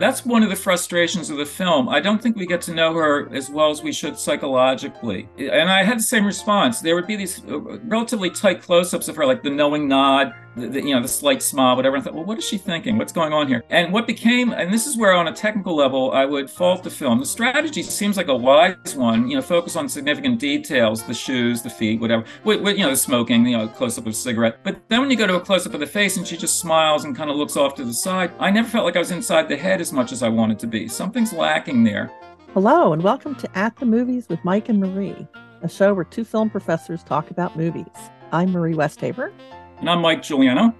That's one of the frustrations of the film. I don't think we get to know her as well as we should psychologically. And I had the same response. There would be these uh, relatively tight close-ups of her, like the knowing nod, the, the, you know, the slight smile, whatever. I thought, well, what is she thinking? What's going on here? And what became, and this is where on a technical level, I would fault the film. The strategy seems like a wise one, you know, focus on significant details, the shoes, the feet, whatever, with, with you know, the smoking, you know, close up of a cigarette. But then when you go to a close up of the face and she just smiles and kind of looks off to the side, I never felt like I was inside the head as much as I wanted to be. Something's lacking there. Hello, and welcome to At the Movies with Mike and Marie, a show where two film professors talk about movies. I'm Marie Westhaver. And I'm Mike Giuliano.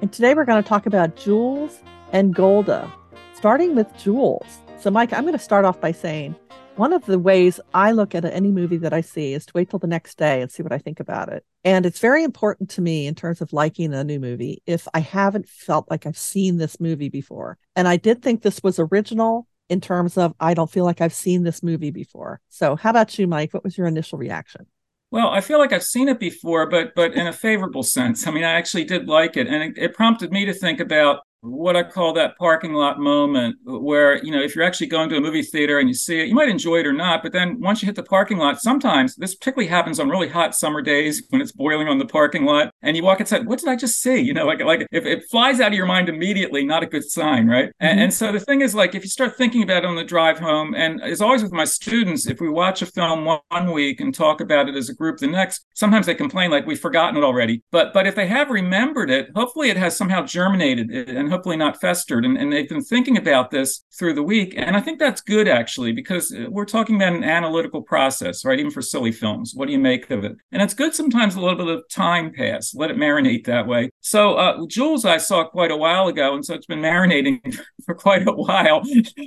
And today we're going to talk about Jules and Golda, starting with Jules. So, Mike, I'm going to start off by saying one of the ways I look at any movie that I see is to wait till the next day and see what I think about it. And it's very important to me in terms of liking a new movie if I haven't felt like I've seen this movie before. And I did think this was original in terms of I don't feel like I've seen this movie before. So, how about you, Mike? What was your initial reaction? Well, I feel like I've seen it before, but but in a favorable sense. I mean, I actually did like it, and it, it prompted me to think about what I call that parking lot moment where, you know, if you're actually going to a movie theater and you see it, you might enjoy it or not. But then once you hit the parking lot, sometimes this particularly happens on really hot summer days when it's boiling on the parking lot and you walk inside, what did I just see? You know, like, like if it flies out of your mind immediately, not a good sign, right? Mm-hmm. And, and so the thing is, like, if you start thinking about it on the drive home, and as always with my students, if we watch a film one week and talk about it as a group the next, sometimes they complain like we've forgotten it already. But but if they have remembered it, hopefully it has somehow germinated and and hopefully not festered. And, and they've been thinking about this through the week. And I think that's good, actually, because we're talking about an analytical process, right? Even for silly films. What do you make of it? And it's good sometimes a little bit of time pass, let it marinate that way. So, uh, Jules, I saw quite a while ago. And so it's been marinating for quite a while.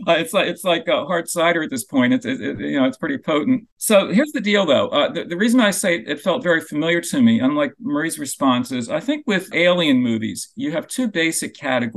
Uh, it's like, it's like a hard cider at this point. It's, it, you know, it's pretty potent. So here's the deal, though. Uh, the, the reason I say it felt very familiar to me, unlike Marie's responses, I think with alien movies, you have two basic categories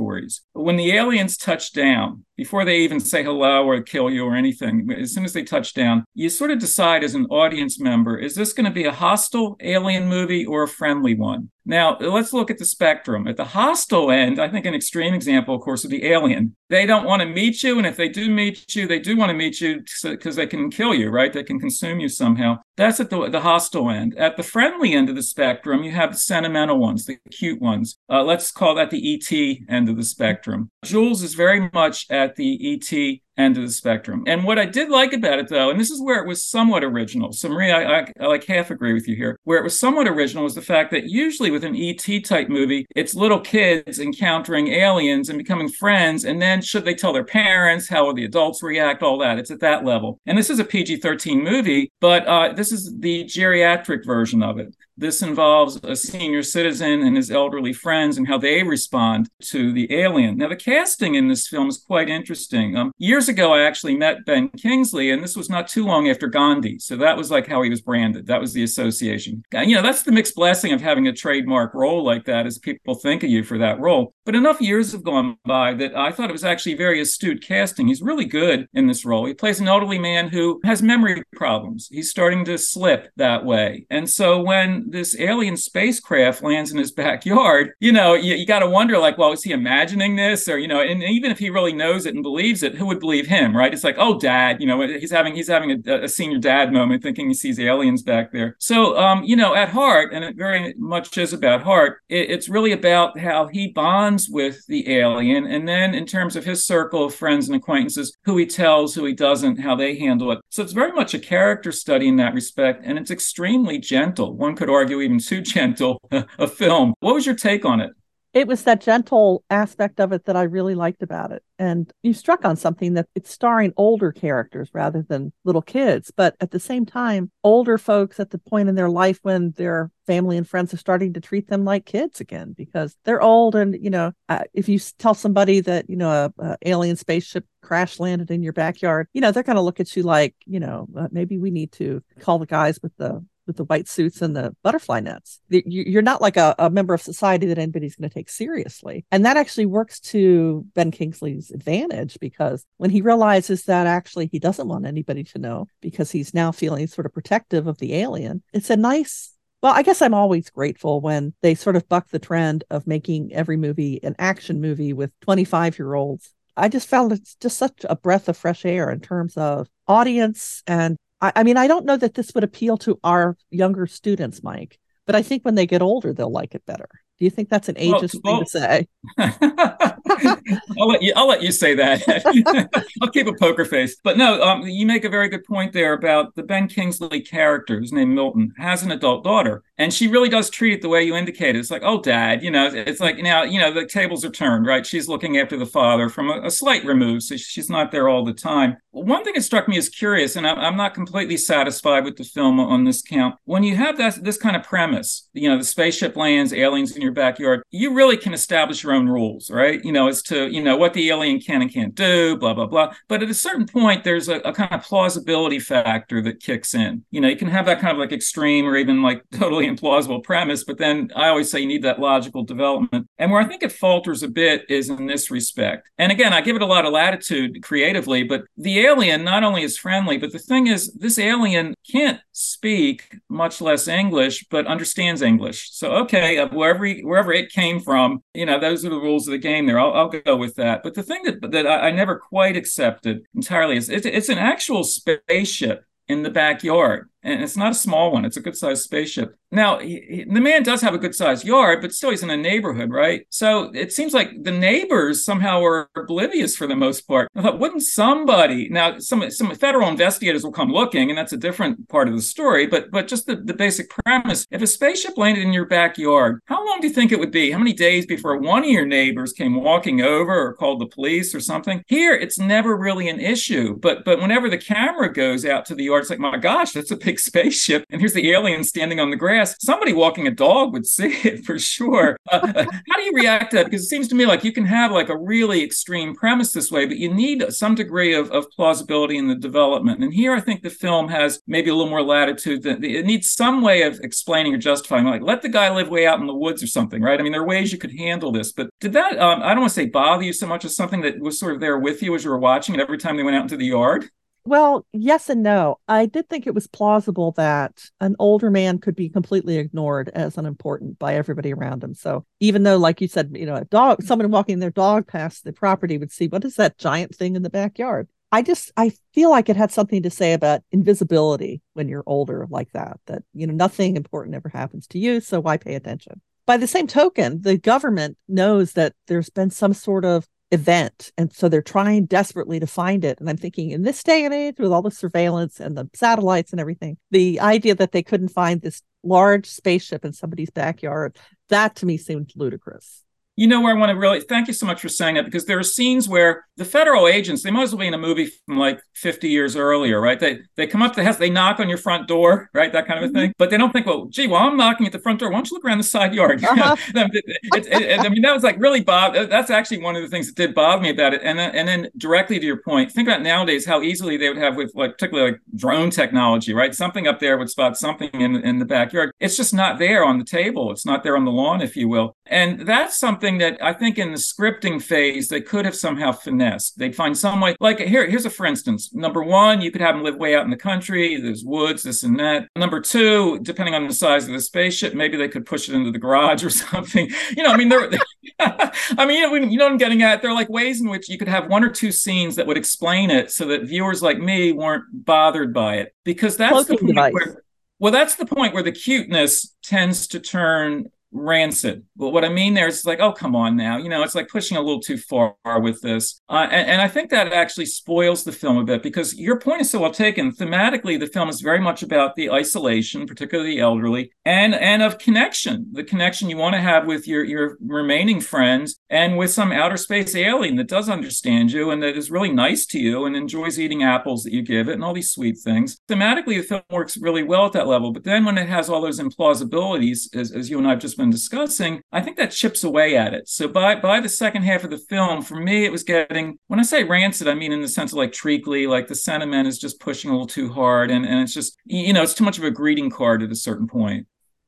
when the aliens touch down, before they even say hello or kill you or anything, as soon as they touch down, you sort of decide as an audience member is this going to be a hostile alien movie or a friendly one? Now, let's look at the spectrum. At the hostile end, I think an extreme example, of course, of the alien. They don't want to meet you. And if they do meet you, they do want to meet you because they can kill you, right? They can consume you somehow. That's at the, the hostile end. At the friendly end of the spectrum, you have the sentimental ones, the cute ones. Uh, let's call that the ET end of the spectrum. Jules is very much at the ET end of the spectrum. And what I did like about it, though, and this is where it was somewhat original. So, Maria, I, I, I, like half agree with you here. Where it was somewhat original was the fact that usually with an ET type movie, it's little kids encountering aliens and becoming friends. And then, should they tell their parents? How will the adults react? All that. It's at that level. And this is a PG 13 movie, but uh, this is the geriatric version of it. This involves a senior citizen and his elderly friends and how they respond to the alien. Now, the casting in this film is quite interesting. Um, years ago, I actually met Ben Kingsley, and this was not too long after Gandhi. So that was like how he was branded. That was the association. You know, that's the mixed blessing of having a trademark role like that, as people think of you for that role. But enough years have gone by that I thought it was actually very astute casting. He's really good in this role. He plays an elderly man who has memory problems. He's starting to slip that way. And so when this alien spacecraft lands in his backyard, you know, you, you got to wonder, like, well, is he imagining this? Or, you know, and even if he really knows it and believes it, who would believe him, right? It's like, oh, dad, you know, he's having he's having a, a senior dad moment, thinking he sees aliens back there. So, um, you know, at heart, and it very much is about heart, it, it's really about how he bonds with the alien, and then in terms of his circle of friends and acquaintances, who he tells, who he doesn't, how they handle it. So it's very much a character study in that respect, and it's extremely gentle. One could argue even too gentle a film. What was your take on it? It was that gentle aspect of it that I really liked about it. And you struck on something that it's starring older characters rather than little kids. But at the same time, older folks at the point in their life when their family and friends are starting to treat them like kids again because they're old. And, you know, uh, if you tell somebody that, you know, a, a, alien spaceship crash landed in your backyard, you know, they're going to look at you like, you know, uh, maybe we need to call the guys with the with the white suits and the butterfly nets. You're not like a, a member of society that anybody's going to take seriously. And that actually works to Ben Kingsley's advantage because when he realizes that actually he doesn't want anybody to know because he's now feeling sort of protective of the alien, it's a nice well, I guess I'm always grateful when they sort of buck the trend of making every movie an action movie with 25 year olds I just found it's just such a breath of fresh air in terms of audience. And I, I mean, I don't know that this would appeal to our younger students, Mike, but I think when they get older, they'll like it better. Do you think that's an ageist well, well, thing to say? I'll let you. I'll let you say that. I'll keep a poker face. But no, um, you make a very good point there about the Ben Kingsley character, who's named Milton, has an adult daughter, and she really does treat it the way you indicated. It's like, oh, dad, you know, it's like now, you know, the tables are turned, right? She's looking after the father from a, a slight remove, so she's not there all the time. One thing that struck me as curious, and I'm not completely satisfied with the film on this count. When you have that this kind of premise, you know, the spaceship lands, aliens in your backyard, you really can establish your own rules, right? You know, as to, you know, what the alien can and can't do, blah, blah, blah. But at a certain point, there's a, a kind of plausibility factor that kicks in. You know, you can have that kind of like extreme or even like totally implausible premise, but then I always say you need that logical development. And where I think it falters a bit is in this respect. And again, I give it a lot of latitude creatively, but the alien not only is friendly, but the thing is, this alien can't speak, much less English, but understands English. So, okay, uh, wherever wherever it came from, you know, those are the rules of the game. There, I'll, I'll go with that. But the thing that that I, I never quite accepted entirely is it's, it's an actual spaceship in the backyard and it's not a small one it's a good sized spaceship. Now he, he, the man does have a good sized yard but still he's in a neighborhood right? So it seems like the neighbors somehow are oblivious for the most part. I thought, wouldn't somebody now some some federal investigators will come looking and that's a different part of the story but but just the, the basic premise if a spaceship landed in your backyard how long do you think it would be? How many days before one of your neighbors came walking over or called the police or something? Here it's never really an issue but but whenever the camera goes out to the yard it's like my gosh that's a big big spaceship, and here's the alien standing on the grass. Somebody walking a dog would see it for sure. Uh, uh, how do you react to that? Because it seems to me like you can have like a really extreme premise this way, but you need some degree of, of plausibility in the development. And here I think the film has maybe a little more latitude. That it needs some way of explaining or justifying, like let the guy live way out in the woods or something, right? I mean, there are ways you could handle this, but did that? Um, I don't want to say bother you so much as something that was sort of there with you as you were watching it every time they went out into the yard. Well, yes and no. I did think it was plausible that an older man could be completely ignored as unimportant by everybody around him. So even though, like you said, you know, a dog, someone walking their dog past the property would see what is that giant thing in the backyard. I just I feel like it had something to say about invisibility when you're older like that. That you know nothing important ever happens to you, so why pay attention? By the same token, the government knows that there's been some sort of event. And so they're trying desperately to find it. And I'm thinking, in this day and age, with all the surveillance and the satellites and everything, the idea that they couldn't find this large spaceship in somebody's backyard, that to me seemed ludicrous. You know where I want to really thank you so much for saying that because there are scenes where the federal agents they might as well be in a movie from like 50 years earlier, right? They they come up to the house, they knock on your front door, right? That kind of a thing. Mm-hmm. But they don't think, well, gee, while I'm knocking at the front door, why don't you look around the side yard? Uh-huh. it, it, it, I mean, that was like really Bob. That's actually one of the things that did bother me about it. And then, and then directly to your point, think about nowadays how easily they would have with like particularly like drone technology, right? Something up there would spot something in in the backyard. It's just not there on the table. It's not there on the lawn, if you will. And that's something that I think in the scripting phase they could have somehow finessed. They'd find some way. Like here, here's a for instance. Number one, you could have them live way out in the country. There's woods, this and that. Number two, depending on the size of the spaceship, maybe they could push it into the garage or something. You know, I mean, there. I mean, you know you what I'm getting at. There are like ways in which you could have one or two scenes that would explain it, so that viewers like me weren't bothered by it, because that's the point device. where well, that's the point where the cuteness tends to turn rancid. But what I mean there is like, oh, come on now. You know, it's like pushing a little too far with this. Uh, and, and, I think that actually spoils the film a bit because your point is so well taken. Thematically, the film is very much about the isolation, particularly the elderly, and, and of connection, the connection you want to have with your, your remaining friends and with some outer space alien that does understand you and that is really nice to you and enjoys eating apples that you give it and all these sweet things. Thematically, the film works really well at that level. But then when it has all those implausibilities, as, as you and I have just been been discussing, I think that chips away at it. So by by the second half of the film, for me, it was getting when I say rancid, I mean in the sense of like treacly, like the sentiment is just pushing a little too hard, and and it's just you know it's too much of a greeting card at a certain point.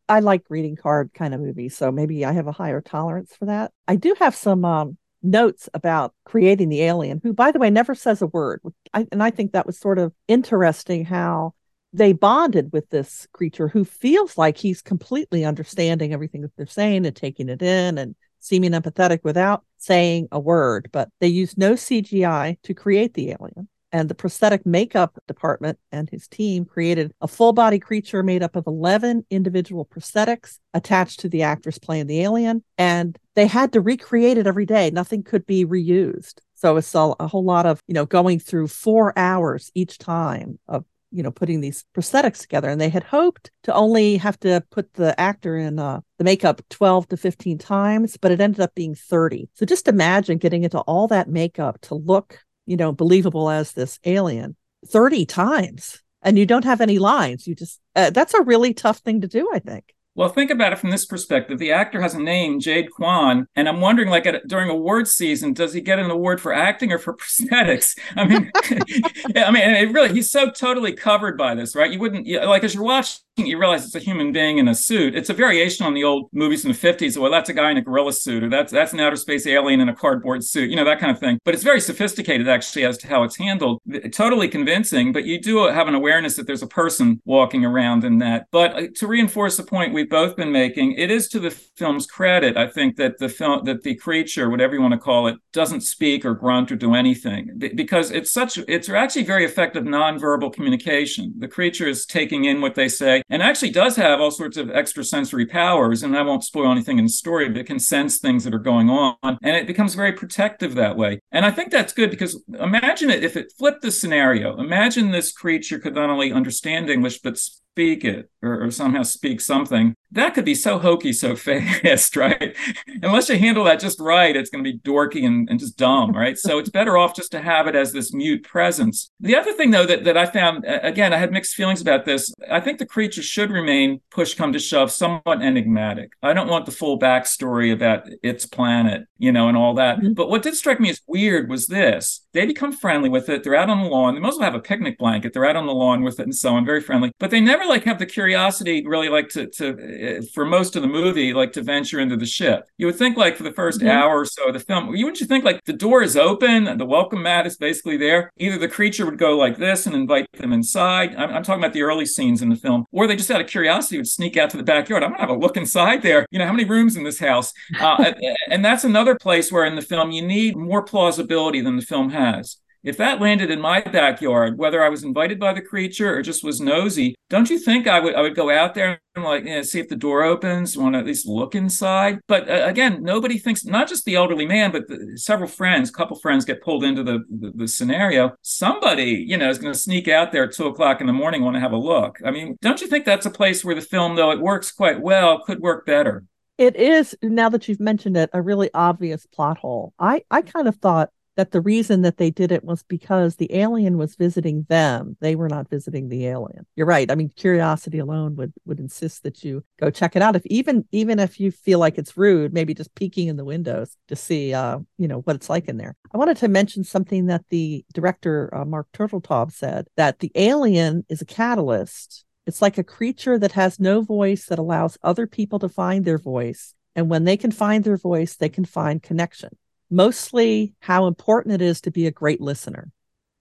I like greeting card kind of movies, so maybe I have a higher tolerance for that. I do have some um, notes about creating the alien, who, by the way, never says a word. I, and I think that was sort of interesting how they bonded with this creature who feels like he's completely understanding everything that they're saying and taking it in and seeming empathetic without saying a word, but they used no CGI to create the alien. And the prosthetic makeup department and his team created a full body creature made up of 11 individual prosthetics attached to the actress playing the alien. And they had to recreate it every day. Nothing could be reused. So it's a, a whole lot of, you know, going through four hours each time of you know putting these prosthetics together and they had hoped to only have to put the actor in uh, the makeup 12 to 15 times but it ended up being 30 so just imagine getting into all that makeup to look you know, believable as this alien 30 times and you don't have any lines. You just, uh, that's a really tough thing to do, I think. Well, think about it from this perspective. The actor has a name, Jade Quon, and I'm wondering, like, at, during award season, does he get an award for acting or for prosthetics? I mean, I mean, it really, he's so totally covered by this, right? You wouldn't, like, as you're watching you realize it's a human being in a suit. It's a variation on the old movies from the 50s. Well, that's a guy in a gorilla suit, or that's that's an outer space alien in a cardboard suit, you know, that kind of thing. But it's very sophisticated actually as to how it's handled. Totally convincing, but you do have an awareness that there's a person walking around in that. But uh, to reinforce the point we've both been making, it is to the film's credit, I think, that the film that the creature, whatever you want to call it, doesn't speak or grunt or do anything. Because it's such it's actually very effective nonverbal communication. The creature is taking in what they say and actually does have all sorts of extrasensory powers. And I won't spoil anything in the story, but it can sense things that are going on. And it becomes very protective that way. And I think that's good because imagine it if it flipped the scenario. Imagine this creature could not only understand English, but speak it or, or, somehow speak something, that could be so hokey so fast, right? Unless you handle that just right, it's going to be dorky and, and just dumb, right? so it's better off just to have it as this mute presence. The other thing, though, that, that I found, again, I had mixed feelings about this. I think the creature should remain, push come to shove, somewhat enigmatic. I don't want the full backstory about its planet, you know, and all that. Mm-hmm. But what did strike me as weird was this. They become friendly with it. They're out on the lawn. They most well have a picnic blanket. They're out on the lawn with it and so on, very friendly. But they never like have the curiosity really like to to uh, for most of the movie like to venture into the ship. You would think like for the 1st mm-hmm. hour or so of the film, you wouldn't you think like the door is open, and the welcome mat is basically there. Either the creature would go like this and invite them inside. I'm, I'm talking about the early scenes in the film, or they just out of curiosity would sneak out to the backyard. I'm gonna have a look inside there. You know how many rooms in this house? Uh, and that's another place where in the film you need more plausibility than the film has. If that landed in my backyard, whether I was invited by the creature or just was nosy, don't you think I would I would go out there and like you know, see if the door opens, want to at least look inside? But uh, again, nobody thinks not just the elderly man, but the, several friends, couple friends get pulled into the, the, the scenario. Somebody you know is going to sneak out there at two o'clock in the morning, want to have a look. I mean, don't you think that's a place where the film, though it works quite well, could work better? It is now that you've mentioned it, a really obvious plot hole. I I kind of thought that the reason that they did it was because the alien was visiting them. They were not visiting the alien. You're right. I mean, curiosity alone would would insist that you go check it out. If even even if you feel like it's rude, maybe just peeking in the windows to see, uh, you know, what it's like in there. I wanted to mention something that the director uh, Marc Turteltaub said that the alien is a catalyst. It's like a creature that has no voice that allows other people to find their voice. And when they can find their voice, they can find connection mostly how important it is to be a great listener.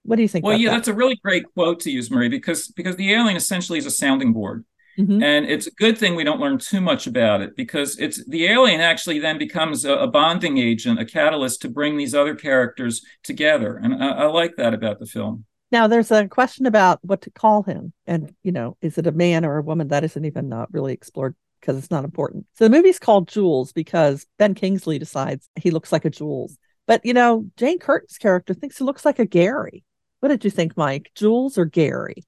What do you think? Well, yeah, that? that's a really great quote to use, Marie, because because the alien essentially is a sounding board. Mm-hmm. And it's a good thing we don't learn too much about it because it's the alien actually then becomes a, a bonding agent, a catalyst to bring these other characters together. And I, I like that about the film. Now, there's a question about what to call him. And, you know, is it a man or a woman? That isn't even uh, really explored because it's not important. So the movie's called Jules because Ben Kingsley decides he looks like a Jules. But you know, Jane Curtin's character thinks he looks like a Gary. What did you think, Mike? Jules or Gary?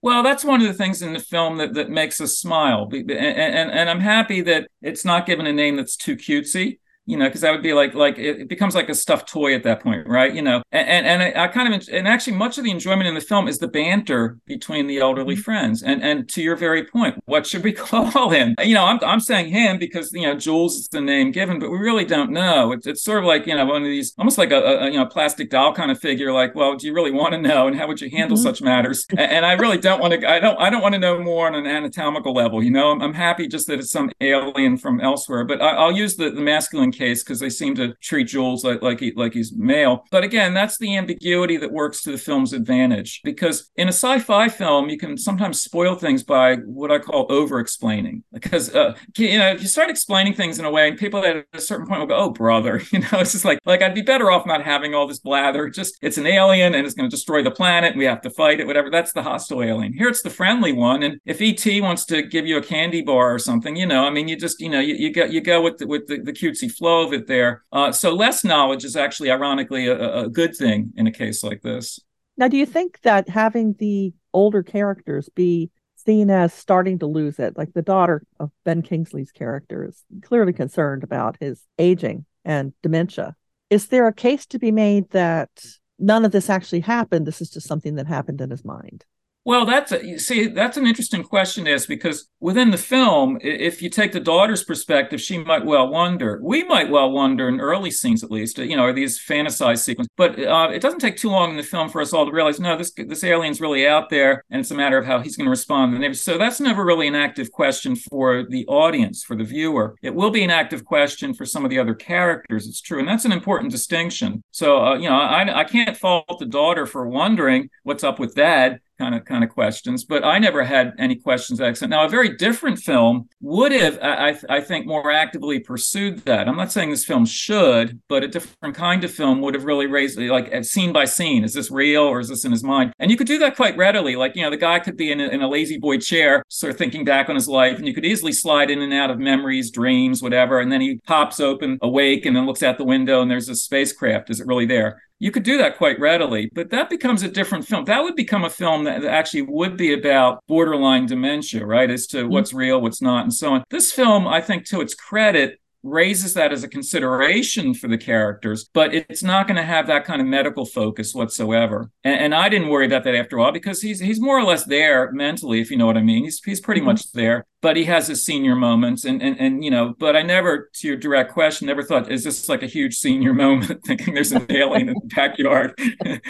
Well, that's one of the things in the film that, that makes us smile. And, and, and I'm happy that it's not given a name that's too cutesy you know, because that would be like like it becomes like a stuffed toy at that point, right? You know, and and, and I, I, kind of and actually much of the enjoyment in the film is the banter between the elderly mm-hmm. friends. And and to your very point, what should we call him? You know, I'm I'm saying him because you know Jules is the name given, but we really don't know. It's it's sort of like you know one of these almost like a, a you know plastic doll kind of figure. Like, well, do you really want to know, and how would you handle mm-hmm. such matters? And, and, I really don't want to. I don't I don't want to know more on an anatomical level. You know, I'm, I'm happy just that it's some alien from elsewhere. But I, will use the, the masculine case because they seem to treat Jules like like, he, like he's male. But again, that's the ambiguity that works to the film's advantage because in a sci-fi film, you can sometimes spoil things by what I call over-explaining. Because uh, you know, if you start explaining things in a way, and people at a certain point will go, "Oh, brother," you know, it's just like like I'd be better off not having all this blather. Just it's an alien and it's going to destroy the planet, and we have to fight it. Whatever. That's the hostile alien. Here, it's the friendly one. And if ET wants to give you a candy bar or something, you know, I mean, you just you know, you, you go you go with the, with the, the cutesy flow of it there. Uh, so less knowledge is actually, ironically, a, a good thing in a case like this. Now, do you think that having the older characters be seen as starting to lose it, like the daughter of Ben Kingsley's character is clearly concerned about his aging and dementia? Is there a case to be made that none of this actually happened? This is just something that happened in his mind. Well, that's a, you see, that's an interesting question, is because within the film, if you take the daughter's perspective, she might well wonder. We might well wonder in early scenes, at least, you know, are these fantasized sequences? But uh, it doesn't take too long in the film for us all to realize, no, this this alien's really out there, and it's a matter of how he's going to respond. So that's never really an active question for the audience, for the viewer. It will be an active question for some of the other characters. It's true, and that's an important distinction. So, uh, you know, I I can't fault the daughter for wondering what's up with dad kind of kind of questions. But I never had any questions accent. Now, a very different film would have, I, I think, more actively pursued that. I'm not saying this film should, but a different kind of film would have really raised, like, scene by scene. Is this real or is this in his mind? And you could do that quite readily. Like, you know, the guy could be in a, in a lazy boy chair, sort of thinking back on his life, and you could easily slide in and out of memories, dreams, whatever. And then he pops open, awake, and then looks out the window, and there's a spacecraft. Is it really there? You could do that quite readily, but that becomes a different film. That would become a film that actually would be about borderline dementia, right? As to mm-hmm. what's real, what's not, and so on. This film, I think, to its credit, raises that as a consideration for the characters, but it's not going to have that kind of medical focus whatsoever. And, and, I didn't worry about that after a while because he's he's more or less there mentally, if you know what I mean. He's he's pretty mm-hmm. much there, but he has his senior moments, and and and you know. But I never, to your direct question, never thought is this like a huge senior moment, thinking there's an alien in the backyard.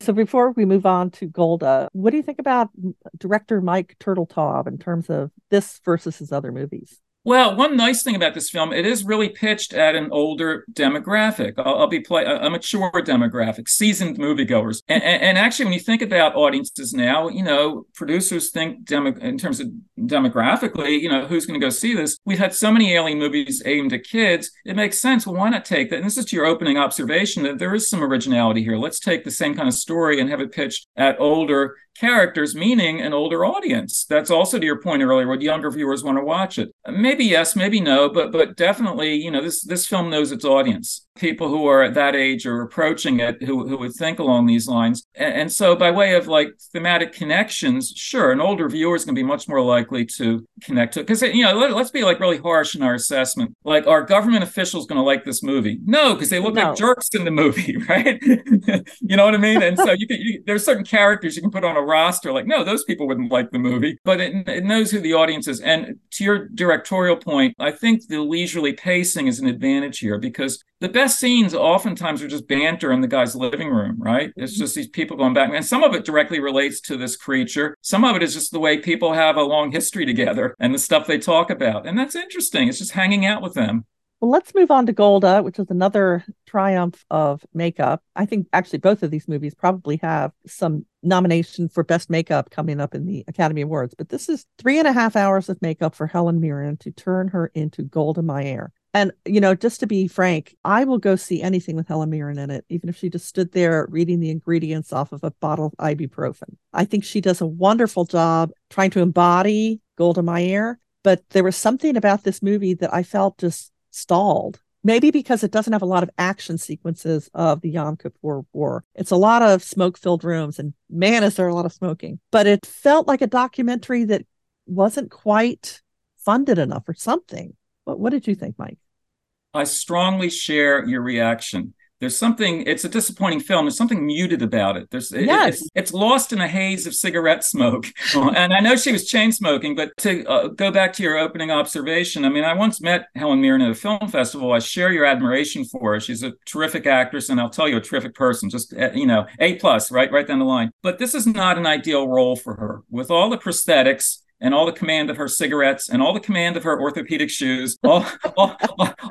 So before we move on to Golda, what do you think about director Mike Turteltaub in terms of this versus his other movies? Well, one nice thing about this film, it is really pitched at an older demographic. I'll, I'll be play a mature demographic, seasoned moviegoers. And, and, and, actually, when you think about audiences now, you know, producers think demo, in terms of demographically, you know, who's going to go see this? We've had so many alien movies aimed at kids. It makes sense. Well, why not take that? And this is to your opening observation that there is some originality here. Let's take the same kind of story and have it pitched at older characters, meaning an older audience. That's also to your point earlier, would younger viewers want to watch it? Maybe yes, maybe no, but but definitely, you know, this this film knows its audience people who are at that age or approaching it who, who would think along these lines. And, and so, by way of like thematic connections, sure, an older viewer is going to be much more likely to connect to it. Because, you know, let, us be like really harsh in our assessment. Like, are government officials going to like this movie? No, because they look no. like jerks in the movie, right? you know what I mean? And so, you can, you, there's certain characters you can put on a roster, like, no, those people wouldn't like the movie, but it, it knows who the audience is. And to your directorial point, I think the leisurely pacing is an advantage here because the best scenes oftentimes are just banter in the guy's living room, right? It's mm-hmm. just these people going back. And some of it directly relates to this creature. Some of it is just the way people have a long history together and the stuff they talk about. And that's interesting. It's just hanging out with them. Well, let's move on to Golda, which is another triumph of makeup. I think actually both of these movies probably have some nomination for best makeup coming up in the Academy Awards. But this is three and a half hours of makeup for Helen Mirren to turn her into Golda Meir. And, you know, just to be frank, I will go see anything with Helen Mirren in it, even if she just stood there reading the ingredients off of a bottle of ibuprofen. I think she does a wonderful job trying to embody Golda Meir. But there was something about this movie that I felt just stalled. Maybe because it doesn't have a lot of action sequences of the Yom Kippur War. It's a lot of smoke filled rooms, and man, is there a lot of smoking. But it felt like a documentary that wasn't quite funded enough or something. What, what did you think, Mike? I strongly share your reaction. There's something, it's a disappointing film. There's something muted about it. There's, yes. It, it's, it's, lost in a haze of cigarette smoke. and I know she was chain smoking, but to uh, go back to your opening observation, I mean, I once met Helen Mirren at a film festival. I share your admiration for her. She's a terrific actress, and I'll tell you, a terrific person. Just, uh, you know, A plus, right, right down the line. But this is not an ideal role for her. With all the prosthetics, and all the command of her cigarettes and all the command of her orthopedic shoes, all, all,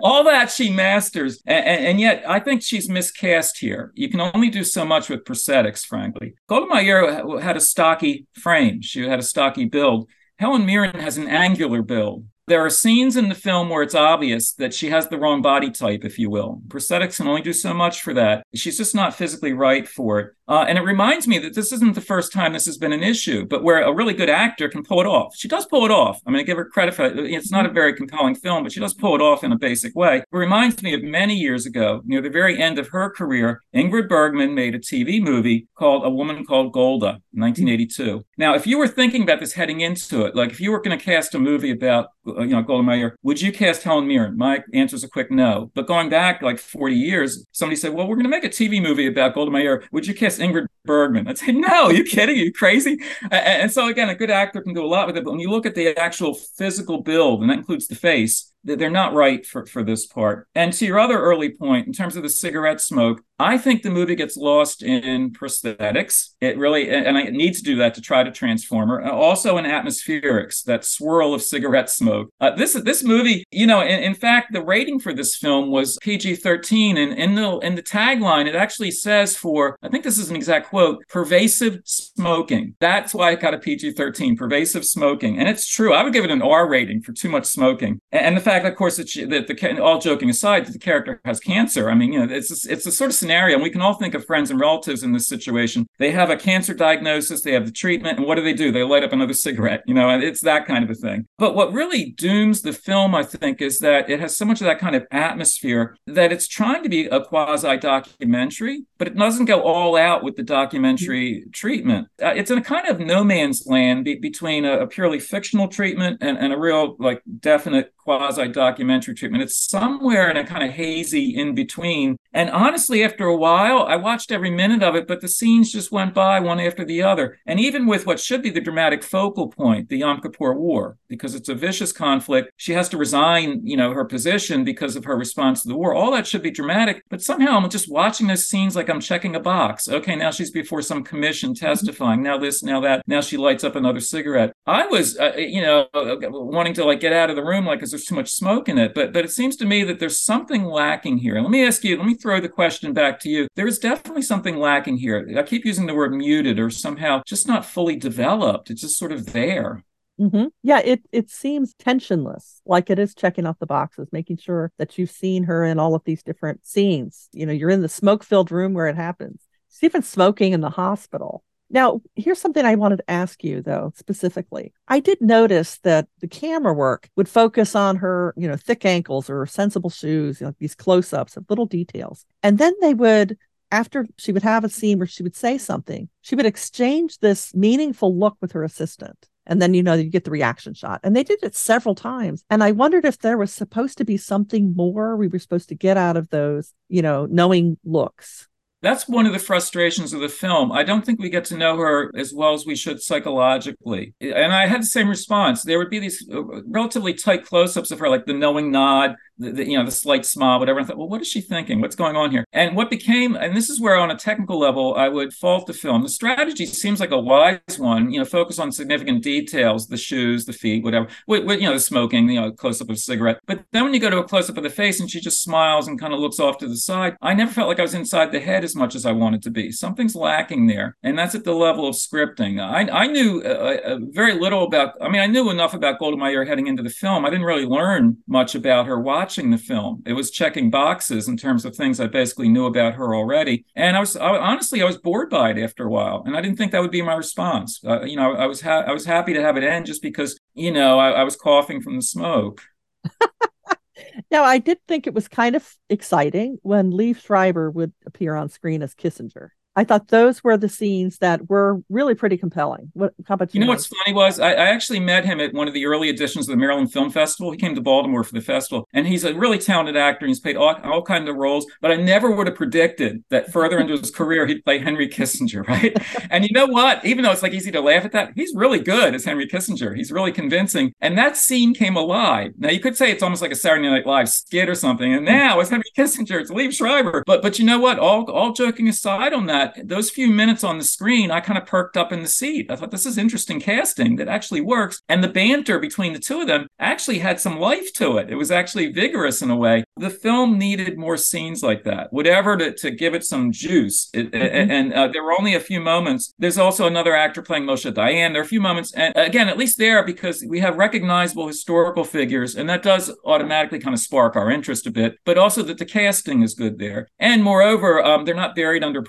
all, that she masters. And, and, yet, I think she's miscast here. You can only do so much with prosthetics, frankly. Golda had a stocky frame, she had a stocky build. Helen Mirren has an angular build. There are scenes in the film where it's obvious that she has the wrong body type, if you will. Prosthetics can only do so much for that. She's just not physically right for it. Uh, and it reminds me that this isn't the first time this has been an issue, but where a really good actor can pull it off. She does pull it off. I'm going to give her credit for it. It's not a very compelling film, but she does pull it off in a basic way. It reminds me of many years ago, near the very end of her career, Ingrid Bergman made a TV movie called A Woman Called Golda, 1982. Now, if you were thinking about this heading into it, like if you were going to cast a movie about, uh, Uh, you know, Golda Meir, would you cast Helen Mirren? My answer is a quick no. But going back like 40 years, somebody said, well, we're going to make a TV movie about Golda Meir. Would you cast Ingrid Bergman. I'd say, no, you kidding? Are you crazy? And so again, a good actor can do a lot with it. But when you look at the actual physical build, and that includes the face, they're not right for, for this part. And to your other early point, in terms of the cigarette smoke, I think the movie gets lost in prosthetics. It really, and it needs to do that to try to transform her. Also in atmospherics, that swirl of cigarette smoke. Uh, this this movie, you know, in, in, fact, the rating for this film was PG-13, and in the in the tagline, it actually says for, I think this is an exact quote, pervasive smoking. That's why it got a PG-13, pervasive smoking, and it's true. I would give it an R rating for too much smoking, and the fact, of course, that, she, that the all joking aside, that the character has cancer. I mean, you know, it's it's a sort of scenario, and we can all think of friends and relatives in this situation. They have a cancer diagnosis, they have the treatment, and what do they do? They light up another cigarette, you know, it's that kind of a thing. But what really dooms the film, I think, is that it has so much of that kind of atmosphere that it's trying to be a quasi documentary, but it doesn't go all out with the documentary treatment. Uh, it's in a kind of no man's land be- between a, a, purely fictional treatment and, and a real, like, definite quasi documentary treatment. It's somewhere in a kind of hazy in between. And honestly, after a while, I watched every minute of it, but the scenes just went by one after the other. And even with what should be the dramatic focal point, the Yom Kippur War, because it's a vicious conflict, she has to resign, you know, her position because of her response to the war. All that should be dramatic, but somehow I'm just watching those scenes like I'm checking a box. Okay, now she's before some commission testifying. Now this, now that. Now she lights up another cigarette. I was, uh, you know, wanting to like get out of the room, like, because there's too much smoke in it. But but it seems to me that there's something lacking here. Let me ask you. Let me throw the question back to you. There is definitely something lacking here. I keep using the word muted or somehow just not fully developed. It's just sort of there. Mm-hmm. Yeah, it it seems tensionless, like it is checking off the boxes, making sure that you've seen her in all of these different scenes. You know, you're in the smoke filled room where it happens. She's even smoking in the hospital. Now, here's something I wanted to ask you, though, specifically. I did notice that the camera work would focus on her, you know, thick ankles or sensible shoes, you know, these close ups of little details. And then they would, after she would have a scene where she would say something, she would exchange this meaningful look with her assistant. And then, you know, you get the reaction shot. And they did it several times. And I wondered if there was supposed to be something more we were supposed to get out of those, you know, knowing looks that's one of the frustrations of the film. I don't think we get to know her as well as we should psychologically. And I had the same response. There would be these uh, relatively tight close ups of her, like the knowing nod, the, the, you know the slight smile, whatever. I thought, well, what is she thinking? What's going on here? And what became, and this is where on a technical level I would fault the film. The strategy seems like a wise one. You know, focus on significant details, the shoes, the feet, whatever. With, with you know, the smoking, you know, close up of a cigarette. But then when you go to a close up of the face and she just smiles and kind of looks off to the side, I never felt like I was inside the head as much as I wanted to be. Something's lacking there, and that's at the level of scripting. I I knew uh, uh, very little about. I mean, I knew enough about Golda Meir heading into the film. I didn't really learn much about her watching watching the film. It was checking boxes in terms of things I basically knew about her already. And I was I, honestly I was bored by it after a while, and I didn't think that would be my response. Uh, you know, I was ha- I was happy to have it end just because you know I, I was coughing from the smoke. now, I did think it was kind of exciting when Liev Schreiber would appear on screen as Kissinger. I thought those were the scenes that were really pretty compelling. What how about you? You know what's funny was I, I, actually met him at one of the early editions of the Maryland Film Festival. He came to Baltimore for the festival, and he's a really talented actor. He's played all, all kinds of roles, but I never would have predicted that further into his career he'd play Henry Kissinger, right? and you know what? Even though it's like easy to laugh at that, he's really good as Henry Kissinger. He's really convincing, and that scene came alive. Now you could say it's almost like a Saturday Night Live skit or something, and hmm. now it's Henry Kissinger, it's Liev Schreiber. But but you know what? All all joking aside on that that, those few minutes on the screen, I kind of perked up in the seat. I thought this is interesting casting that actually works. And the banter between the two of them actually had some life to it. It was actually vigorous in a way. The film needed more scenes like that, whatever to, to give it some juice. It, mm-hmm. And uh, there were only a few moments. There's also another actor playing Moshe Dayan. There are a few moments. And again, at least there, because we have recognizable historical figures, and that does automatically kind of spark our interest a bit, but also that the casting is good there. And moreover, um, they're not buried under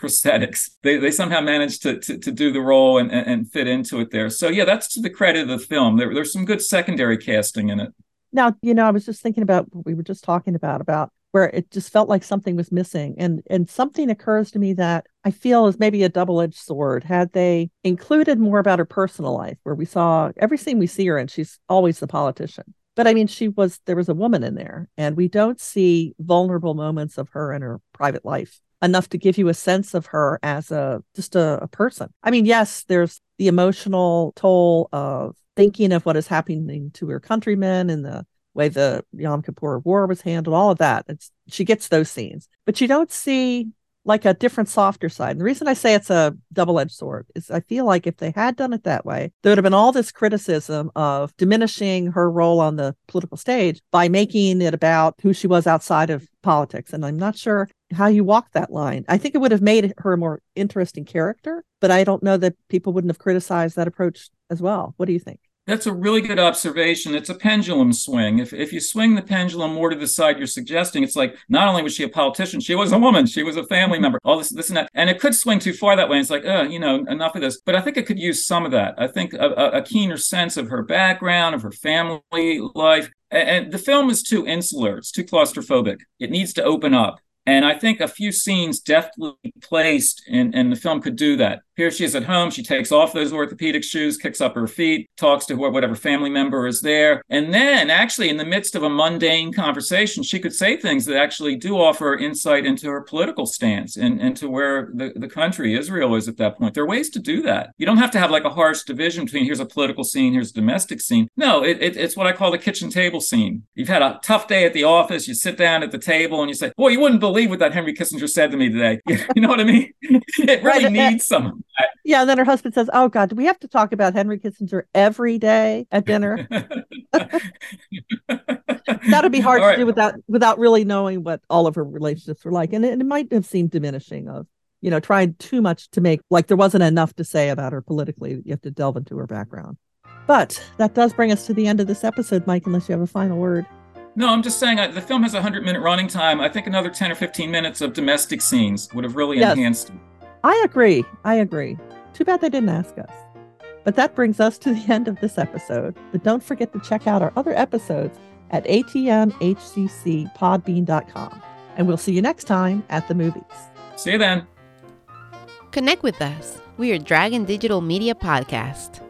They, they somehow managed to, to, to do the role and, and fit into it there. So, yeah, that's to the credit of the film. There, there's some good secondary casting in it. Now, you know, I was just thinking about what we were just talking about, about where it just felt like something was missing. And and something occurs to me that I feel is maybe a double-edged sword. Had they included more about her personal life, where we saw every scene we see her in, she's always the politician. But I mean, she was there was a woman in there, and we don't see vulnerable moments of her in her private life enough to give you a sense of her as a just a, a person. I mean, yes, there's the emotional toll of thinking of what is happening to her countrymen and the way the Yom Kippur War was handled, all of that. It's she gets those scenes, but you don't see like a different softer side. And the reason I say it's a double-edged sword is I feel like if they had done it that way, there would have been all this criticism of diminishing her role on the political stage by making it about who she was outside of politics. And I'm not sure how you walk that line. I think it would have made her a more interesting character, but I don't know that people wouldn't have criticized that approach as well. What do you think? That's a really good observation. It's a pendulum swing. If if you swing the pendulum more to the side you're suggesting, it's like not only was she a politician, she was a woman, she was a family member, all this, this and that. And it could swing too far that way. It's like, uh, you know, enough of this. But I think it could use some of that. I think a, a keener sense of her background, of her family life. And the film is too insular, it's too claustrophobic. It needs to open up. And I think a few scenes deftly placed in, in the film could do that. Here she is at home. She takes off those orthopedic shoes, kicks up her feet, talks to whatever family member is there. And then, actually, in the midst of a mundane conversation, she could say things that actually do offer insight into her political stance and into where the, the country, Israel, is at that point. There are ways to do that. You don't have to have like a harsh division between here's a political scene, here's a domestic scene. No, it, it, it's what I call the kitchen table scene. You've had a tough day at the office, you sit down at the table and you say, Boy, you wouldn't believe what that Henry Kissinger said to me today. You know what I mean? It really needs some yeah, and then her husband says, "Oh God, do we have to talk about Henry Kissinger every day at dinner?" That'd be hard all to right. do without without really knowing what all of her relationships were like, and it, it might have seemed diminishing of you know trying too much to make like there wasn't enough to say about her politically. You have to delve into her background. But that does bring us to the end of this episode, Mike. Unless you have a final word. No, I'm just saying uh, the film has a 100 minute running time. I think another 10 or 15 minutes of domestic scenes would have really yes. enhanced I agree. I agree. Too bad they didn't ask us. But that brings us to the end of this episode. But don't forget to check out our other episodes at atmhccpodbean.com. And we'll see you next time at the movies. See you then. Connect with us. We are Dragon Digital Media Podcast.